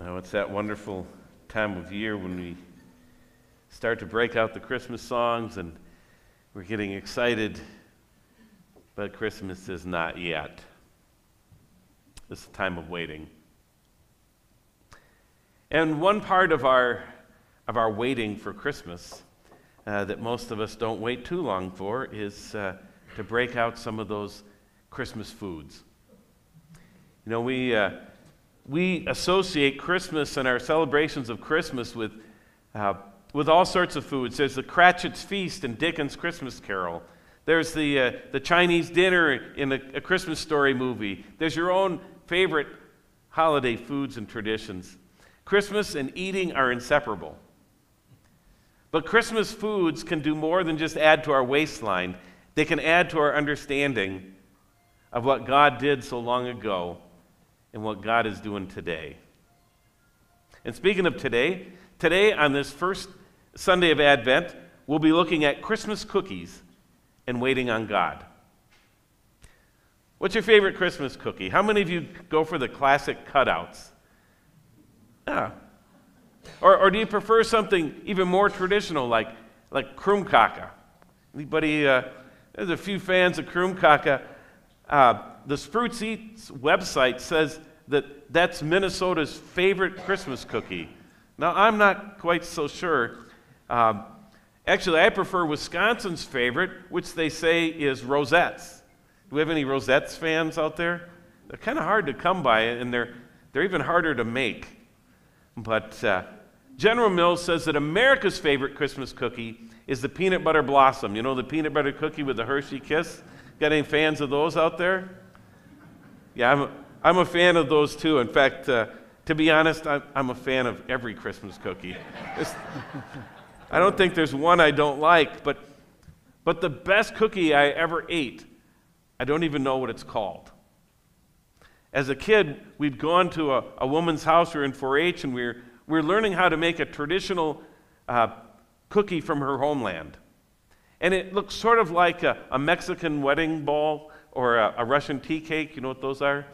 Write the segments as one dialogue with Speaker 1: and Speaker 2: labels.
Speaker 1: Now, it's that wonderful time of year when we start to break out the Christmas songs and we're getting excited, but Christmas is not yet. It's a time of waiting. And one part of our, of our waiting for Christmas uh, that most of us don't wait too long for is uh, to break out some of those Christmas foods. You know, we. Uh, we associate Christmas and our celebrations of Christmas with, uh, with all sorts of foods. There's the Cratchit's Feast in Dickens' Christmas Carol. There's the, uh, the Chinese dinner in a, a Christmas story movie. There's your own favorite holiday foods and traditions. Christmas and eating are inseparable. But Christmas foods can do more than just add to our waistline, they can add to our understanding of what God did so long ago and what God is doing today. And speaking of today, today on this first Sunday of Advent, we'll be looking at Christmas cookies and waiting on God. What's your favorite Christmas cookie? How many of you go for the classic cutouts? Yeah. Or, or do you prefer something even more traditional like, like krumkake? Anybody, uh, there's a few fans of krumkake. Uh, the Spruce Eats website says that that's Minnesota's favorite Christmas cookie. Now, I'm not quite so sure. Um, actually, I prefer Wisconsin's favorite, which they say is Rosette's. Do we have any Rosette's fans out there? They're kind of hard to come by, and they're, they're even harder to make. But uh, General Mills says that America's favorite Christmas cookie is the peanut butter blossom. You know, the peanut butter cookie with the Hershey kiss? Got any fans of those out there? Yeah, I'm a, I'm a fan of those too. In fact, uh, to be honest, I'm, I'm, a fan of every Christmas cookie. I don't think there's one I don't like, but, but the best cookie I ever ate, I don't even know what it's called. As a kid, we'd gone to a, a woman's house, we were in 4 H, and we were, we were learning how to make a traditional uh, cookie from her homeland. And it looked sort of like a, a Mexican wedding ball or a, a Russian tea cake. You know what those are?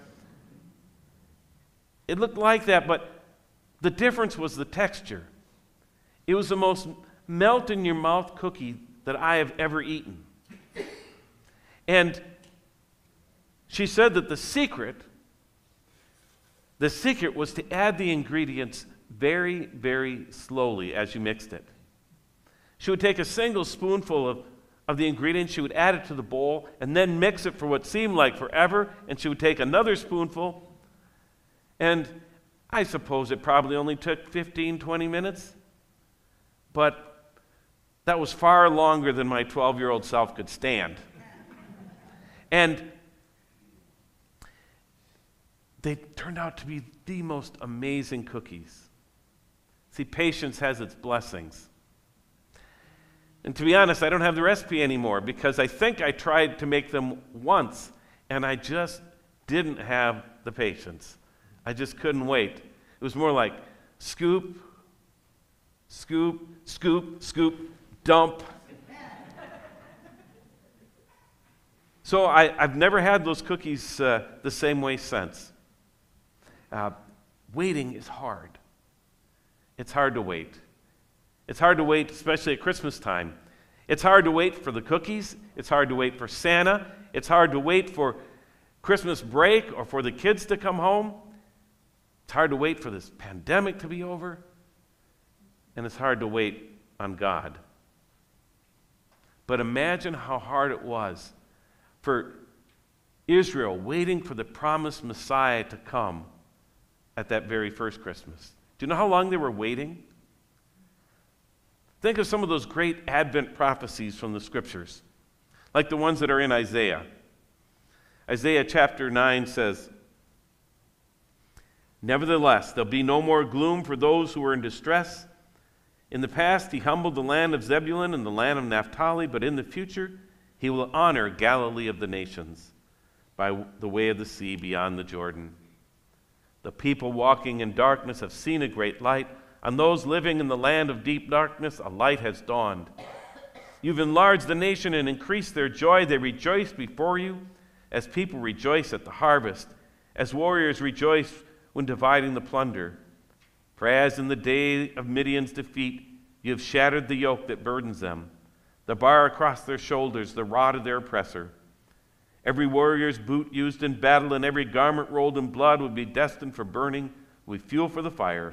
Speaker 1: It looked like that, but the difference was the texture. It was the most melt in your mouth cookie that I have ever eaten. And she said that the secret, the secret was to add the ingredients very, very slowly as you mixed it. She would take a single spoonful of of the ingredients. She would add it to the bowl and then mix it for what seemed like forever. And she would take another spoonful. And I suppose it probably only took 15, 20 minutes. But that was far longer than my 12 year old self could stand. And they turned out to be the most amazing cookies. See, patience has its blessings. And to be honest, I don't have the recipe anymore because I think I tried to make them once and I just didn't have the patience. I just couldn't wait. It was more like scoop, scoop, scoop, scoop, dump. so I, have never had those cookies uh, the same way since. Uh, waiting is hard. It's hard to wait. It's hard to wait, especially at Christmas time. It's hard to wait for the cookies. It's hard to wait for Santa. It's hard to wait for Christmas break or for the kids to come home. It's hard to wait for this pandemic to be over. And it's hard to wait on God. But imagine how hard it was for Israel waiting for the promised Messiah to come at that very first Christmas. Do you know how long they were waiting? Think of some of those great Advent prophecies from the scriptures, like the ones that are in Isaiah. Isaiah chapter 9 says, Nevertheless, there'll be no more gloom for those who are in distress. In the past, he humbled the land of Zebulun and the land of Naphtali, but in the future, he will honor Galilee of the nations by the way of the sea beyond the Jordan. The people walking in darkness have seen a great light. On those living in the land of deep darkness, a light has dawned. You've enlarged the nation and increased their joy. They rejoice before you as people rejoice at the harvest, as warriors rejoice when dividing the plunder. For as in the day of Midian's defeat, you have shattered the yoke that burdens them, the bar across their shoulders, the rod of their oppressor. Every warrior's boot used in battle and every garment rolled in blood would be destined for burning, with fuel for the fire.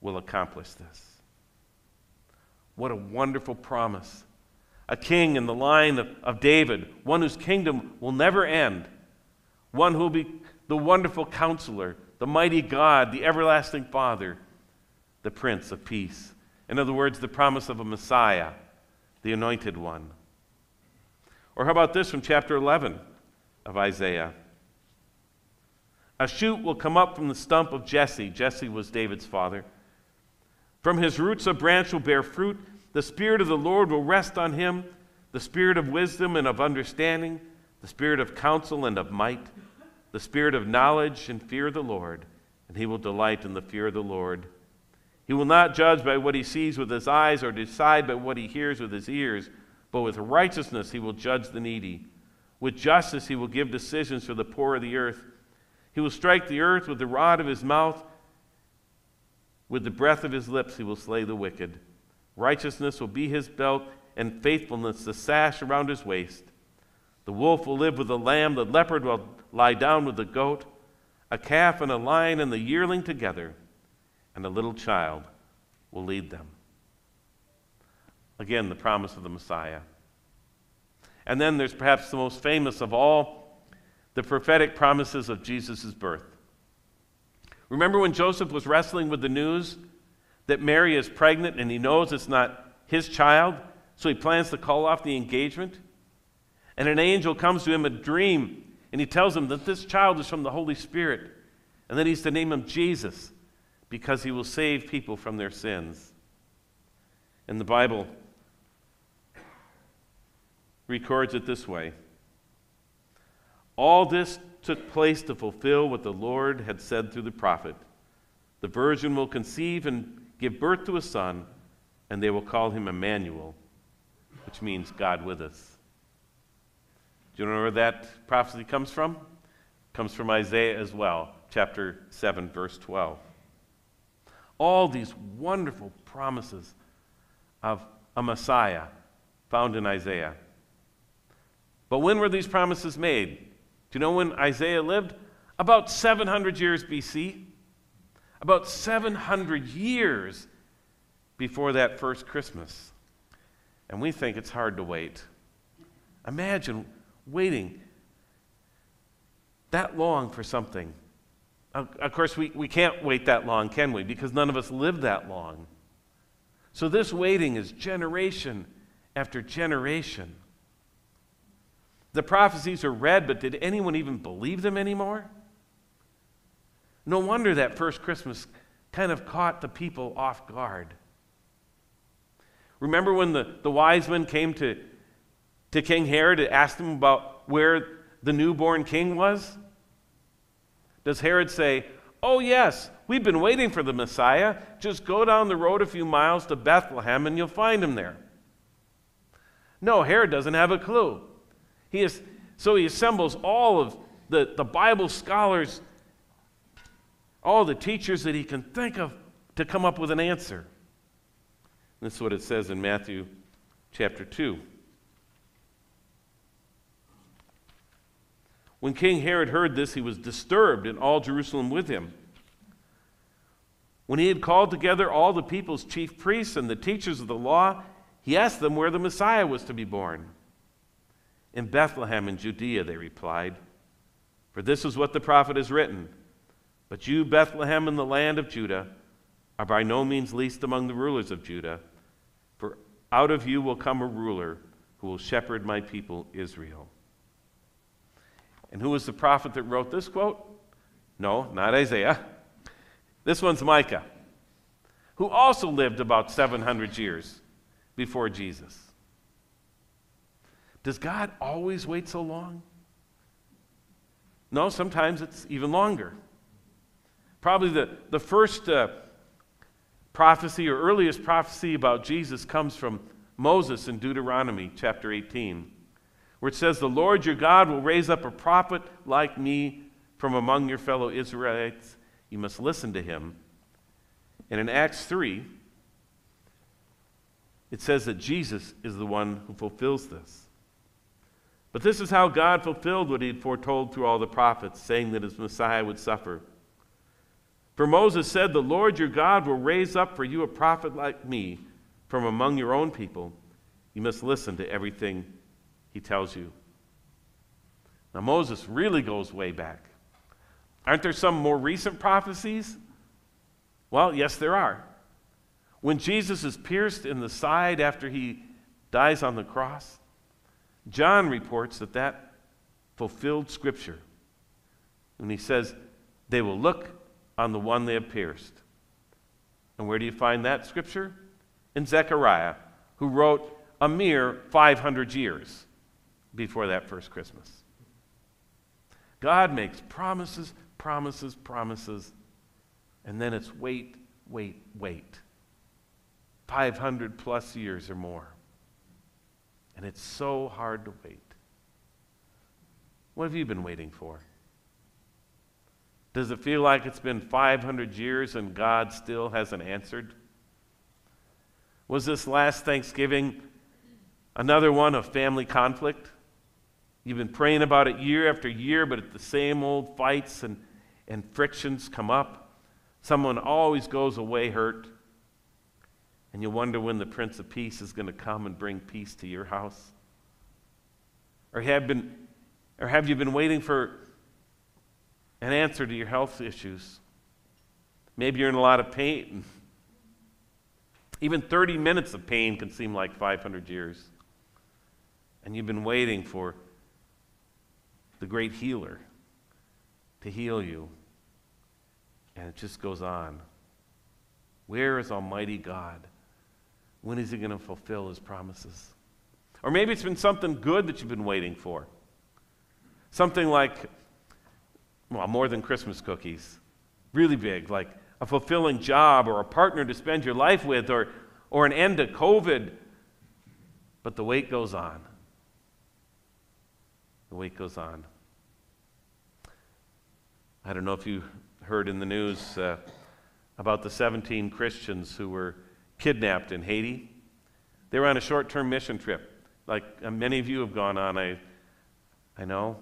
Speaker 1: will accomplish this. What a wonderful promise. A king in the line of, of David, one whose kingdom will never end, one who will be the wonderful counselor the mighty God, the everlasting Father, the Prince of Peace. In other words, the promise of a Messiah, the anointed one. Or how about this from chapter 11 of Isaiah? A shoot will come up from the stump of Jesse. Jesse was David's father. From his roots, a branch will bear fruit. The Spirit of the Lord will rest on him the Spirit of wisdom and of understanding, the Spirit of counsel and of might the spirit of knowledge and fear of the Lord, and he will delight in the fear of the Lord. He will not judge by what he sees with his eyes or decide by what he hears with his ears, but with righteousness he will judge the needy. With justice he will give decisions for the poor of the earth. He will strike the earth with the rod of his mouth. With the breath of his lips he will slay the wicked. Righteousness will be his belt, and faithfulness the sash around his waist. The wolf will live with the lamb, the leopard will lie down with the goat, a calf and a lion and the yearling together, and a little child will lead them. Again, the promise of the Messiah. And then there's perhaps the most famous of all the prophetic promises of Jesus' birth. Remember when Joseph was wrestling with the news that Mary is pregnant and he knows it's not his child, so he plans to call off the engagement? And an angel comes to him a dream, and he tells him that this child is from the Holy Spirit, and that he's to name him Jesus because he will save people from their sins. And the Bible records it this way All this took place to fulfill what the Lord had said through the prophet The virgin will conceive and give birth to a son, and they will call him Emmanuel, which means God with us. Do you know where that prophecy comes from? It comes from Isaiah as well, chapter 7, verse 12. All these wonderful promises of a Messiah found in Isaiah. But when were these promises made? Do you know when Isaiah lived? About 700 years BC. About 700 years before that first Christmas. And we think it's hard to wait. Imagine waiting that long for something. Of course, we, we can't wait that long, can we? Because none of us live that long. So this waiting is generation after generation. The prophecies are read, but did anyone even believe them anymore? No wonder that first Christmas kind of caught the people off guard. Remember when the, the wise men came to to King Herod to ask him about where the newborn king was? Does Herod say, Oh, yes, we've been waiting for the Messiah. Just go down the road a few miles to Bethlehem and you'll find him there? No, Herod doesn't have a clue. He is, so he assembles all of the, the Bible scholars, all the teachers that he can think of to come up with an answer. This is what it says in Matthew chapter 2. When King Herod heard this, he was disturbed, and all Jerusalem with him. When he had called together all the people's chief priests and the teachers of the law, he asked them where the Messiah was to be born. In Bethlehem in Judea, they replied, for this is what the prophet has written. But you, Bethlehem, in the land of Judah, are by no means least among the rulers of Judah, for out of you will come a ruler who will shepherd my people Israel. And who was the prophet that wrote this quote? No, not Isaiah. This one's Micah. who also lived about 700 years before Jesus. Does God always wait so long? No, sometimes it's even longer. Probably the, the first uh, prophecy or earliest prophecy about Jesus comes from Moses in Deuteronomy chapter 18, where it says, The Lord your God will raise up a prophet like me from among your fellow Israelites. You must listen to him. And in Acts 3, it says that Jesus is the one who fulfills this. But this is how God fulfilled what he had foretold through all the prophets, saying that his Messiah would suffer. For Moses said, The Lord your God will raise up for you a prophet like me from among your own people. You must listen to everything he tells you. Now, Moses really goes way back. Aren't there some more recent prophecies? Well, yes, there are. When Jesus is pierced in the side after he dies on the cross, John reports that that fulfilled Scripture. And he says, They will look on the one they have pierced. And where do you find that Scripture? In Zechariah, who wrote a mere 500 years before that first Christmas. God makes promises, promises, promises, and then it's wait, wait, wait. 500 plus years or more. And it's so hard to wait. What have you been waiting for? Does it feel like it's been 500 years and God still hasn't answered? Was this last Thanksgiving another one of family conflict? You've been praying about it year after year, but the same old fights and, and frictions come up. Someone always goes away hurt. And you wonder when the Prince of Peace is going to come and bring peace to your house? Or have, been, or have you been waiting for an answer to your health issues? Maybe you're in a lot of pain. Even 30 minutes of pain can seem like 500 years. And you've been waiting for the great healer to heal you. And it just goes on. Where is Almighty God? When is He going to fulfill His promises? Or maybe it's been something good that you've been waiting for. Something like, well, more than Christmas cookies. Really big, like a fulfilling job or a partner to spend your life with or, or an end to COVID. But the wait goes on. The wait goes on. I don't know if you heard in the news uh, about the 17 Christians who were kidnapped in Haiti. They were on a short term mission trip, like uh, many of you have gone on, I, I know.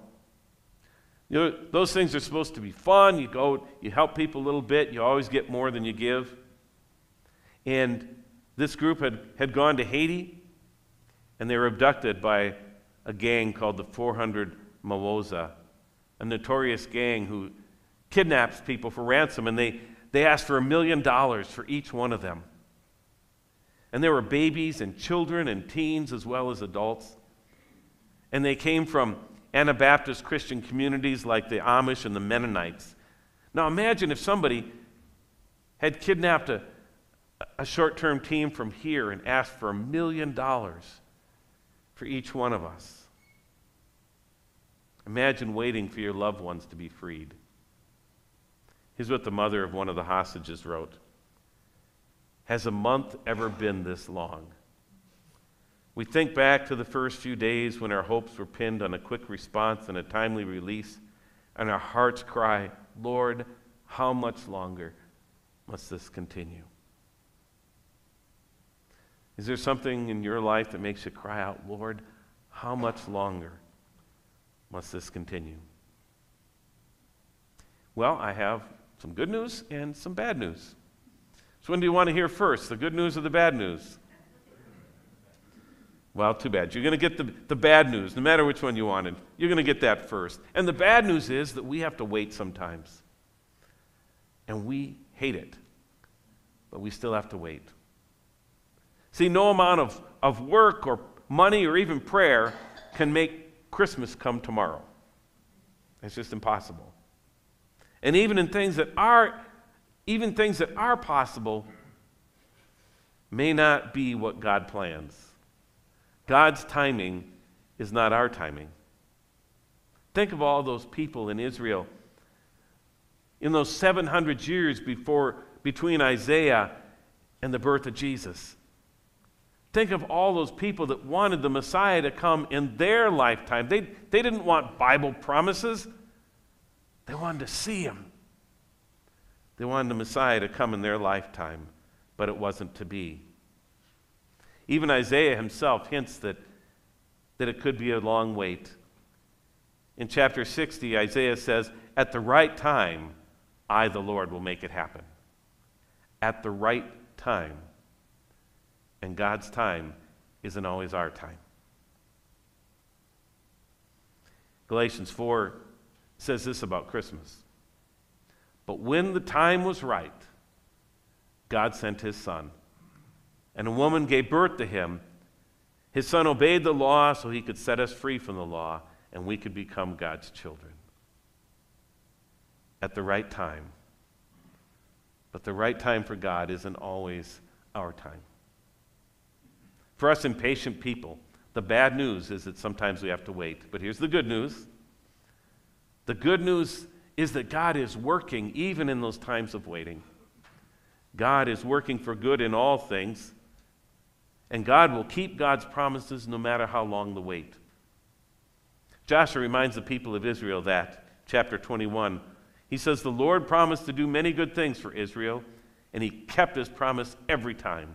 Speaker 1: You know, those things are supposed to be fun. You go, you help people a little bit, you always get more than you give. And this group had, had gone to Haiti, and they were abducted by a gang called the 400 Mawozo, a notorious gang who kidnaps people for ransom, and they, they asked for a million dollars for each one of them. And there were babies and children and teens as well as adults. And they came from Anabaptist Christian communities like the Amish and the Mennonites. Now imagine if somebody had kidnapped a, a short term team from here and asked for a million dollars for each one of us. Imagine waiting for your loved ones to be freed. Here's what the mother of one of the hostages wrote Has a month ever been this long? We think back to the first few days when our hopes were pinned on a quick response and a timely release, and our hearts cry, Lord, how much longer must this continue? Is there something in your life that makes you cry out, Lord, how much longer must this continue? Well, I have some good news and some bad news. So, when do you want to hear first, the good news or the bad news? Well, too bad. You're going to get the, the bad news, no matter which one you wanted. You're going to get that first. And the bad news is that we have to wait sometimes. And we hate it, but we still have to wait. See, no amount of, of work or money or even prayer can make Christmas come tomorrow. It's just impossible. And even in things that are, even things that are possible, may not be what God plans. God's timing is not our timing. Think of all those people in Israel in those 700 years before between Isaiah and the birth of Jesus. Think of all those people that wanted the Messiah to come in their lifetime. They, they didn't want Bible promises, they wanted to see him. They wanted the Messiah to come in their lifetime, but it wasn't to be. Even Isaiah himself hints that, that it could be a long wait. In chapter 60, Isaiah says, At the right time, I, the Lord, will make it happen. At the right time. And God's time isn't always our time. Galatians 4 says this about Christmas. But when the time was right, God sent his son, and a woman gave birth to him. His son obeyed the law so he could set us free from the law, and we could become God's children at the right time. But the right time for God isn't always our time. For us impatient people, the bad news is that sometimes we have to wait. But here's the good news the good news is that God is working even in those times of waiting. God is working for good in all things, and God will keep God's promises no matter how long the wait. Joshua reminds the people of Israel that, chapter 21, he says, The Lord promised to do many good things for Israel, and he kept his promise every time.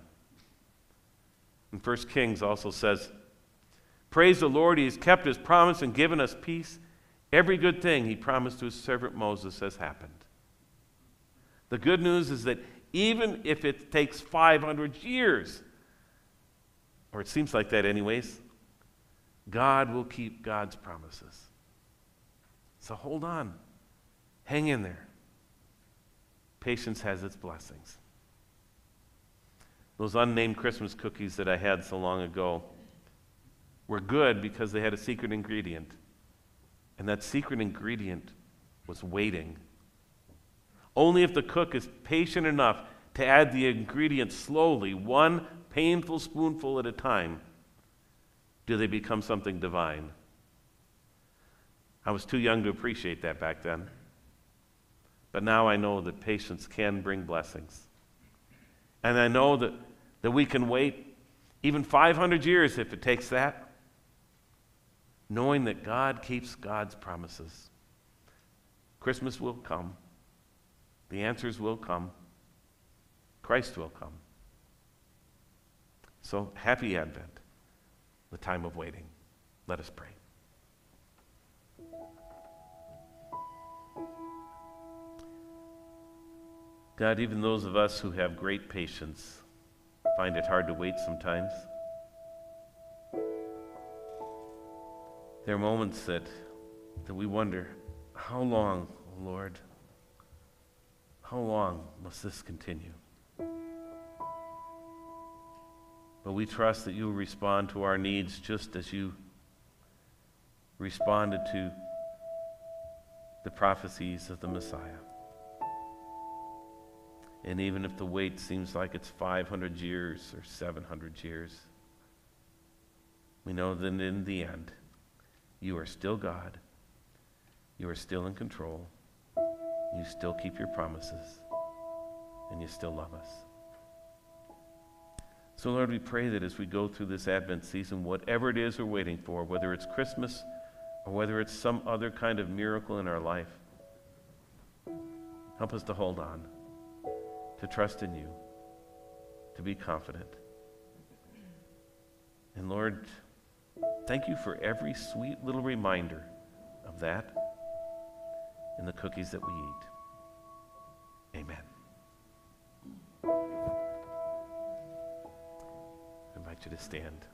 Speaker 1: And 1 Kings also says, Praise the Lord, he has kept his promise and given us peace. Every good thing he promised to his servant Moses has happened. The good news is that even if it takes 500 years, or it seems like that, anyways, God will keep God's promises. So hold on. Hang in there. Patience has its blessings. Those unnamed Christmas cookies that I had so long ago were good because they had a secret ingredient. And that secret ingredient was waiting. Only if the cook is patient enough to add the ingredient slowly, one painful spoonful at a time, do they become something divine. I was too young to appreciate that back then. But now I know that patience can bring blessings. And I know that, that we can wait even 500 years if it takes that, knowing that God keeps God's promises. Christmas will come, the answers will come, Christ will come. So, happy Advent, the time of waiting. Let us pray. God, even those of us who have great patience find it hard to wait sometimes. There are moments that, that we wonder, how long, Lord? How long must this continue? But we trust that you will respond to our needs just as you responded to the prophecies of the Messiah. And even if the wait seems like it's 500 years or 700 years, we know that in the end, you are still God. You are still in control. You still keep your promises. And you still love us. So, Lord, we pray that as we go through this Advent season, whatever it is we're waiting for, whether it's Christmas or whether it's some other kind of miracle in our life, help us to hold on to trust in you, to be confident. And Lord, thank you for every sweet little reminder of that in the cookies that we eat. Amen. I invite you to stand.